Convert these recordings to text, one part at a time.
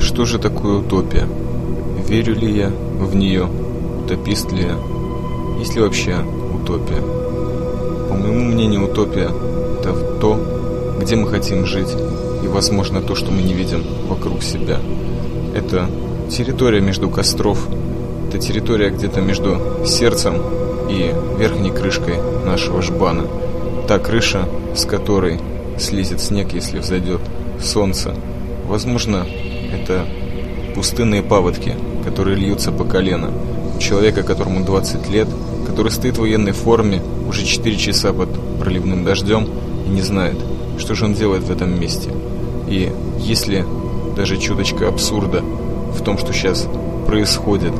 Что же такое утопия? Верю ли я в нее? Утопист ли я? Есть ли вообще утопия? По моему мнению, утопия – это то, где мы хотим жить, и, возможно, то, что мы не видим вокруг себя. Это территория между костров, это территория где-то между сердцем и верхней крышкой нашего жбана. Та крыша, с которой слезет снег, если взойдет солнце. Возможно, это пустынные паводки, которые льются по колено. Человека, которому 20 лет, который стоит в военной форме уже 4 часа под проливным дождем и не знает, что же он делает в этом месте. И если даже чуточка абсурда в том, что сейчас происходит,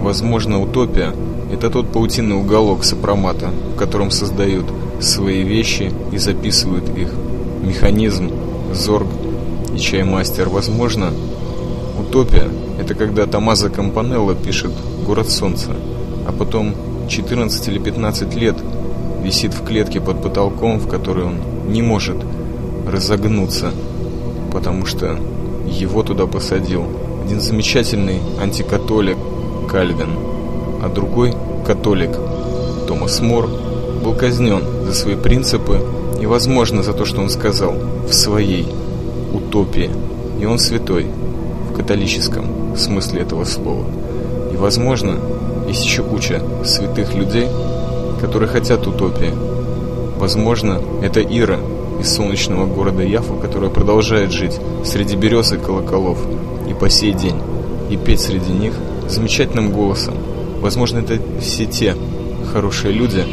возможно, утопия – это тот паутинный уголок сопромата, в котором создают свои вещи и записывают их. Механизм, зорг и чаймастер. Возможно, утопия – это когда Томазо Кампанелло пишет «Город солнца», а потом 14 или 15 лет висит в клетке под потолком, в которой он не может разогнуться, потому что его туда посадил один замечательный антикатолик Кальвин, а другой католик Томас Мор был казнен за свои принципы и, возможно, за то, что он сказал в своей утопии. И он святой в католическом смысле этого слова. И, возможно, есть еще куча святых людей, которые хотят утопии. Возможно, это Ира из солнечного города Яфа, которая продолжает жить среди берез и колоколов и по сей день, и петь среди них замечательным голосом. Возможно, это все те хорошие люди,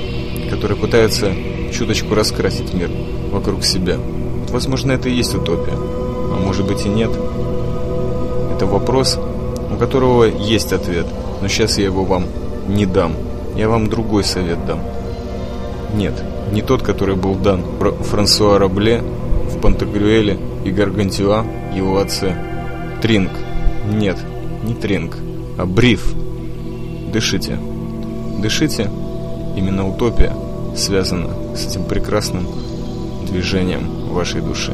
которые пытаются чуточку раскрасить мир вокруг себя. Возможно, это и есть утопия, а может быть и нет. Это вопрос, у которого есть ответ, но сейчас я его вам не дам. Я вам другой совет дам. Нет, не тот, который был дан Франсуа Рабле в Пантагрюэле и Гаргантюа его отце. Тринг. Нет, не Тринг, а Бриф. Дышите. Дышите. Именно утопия связана с этим прекрасным движением вашей души.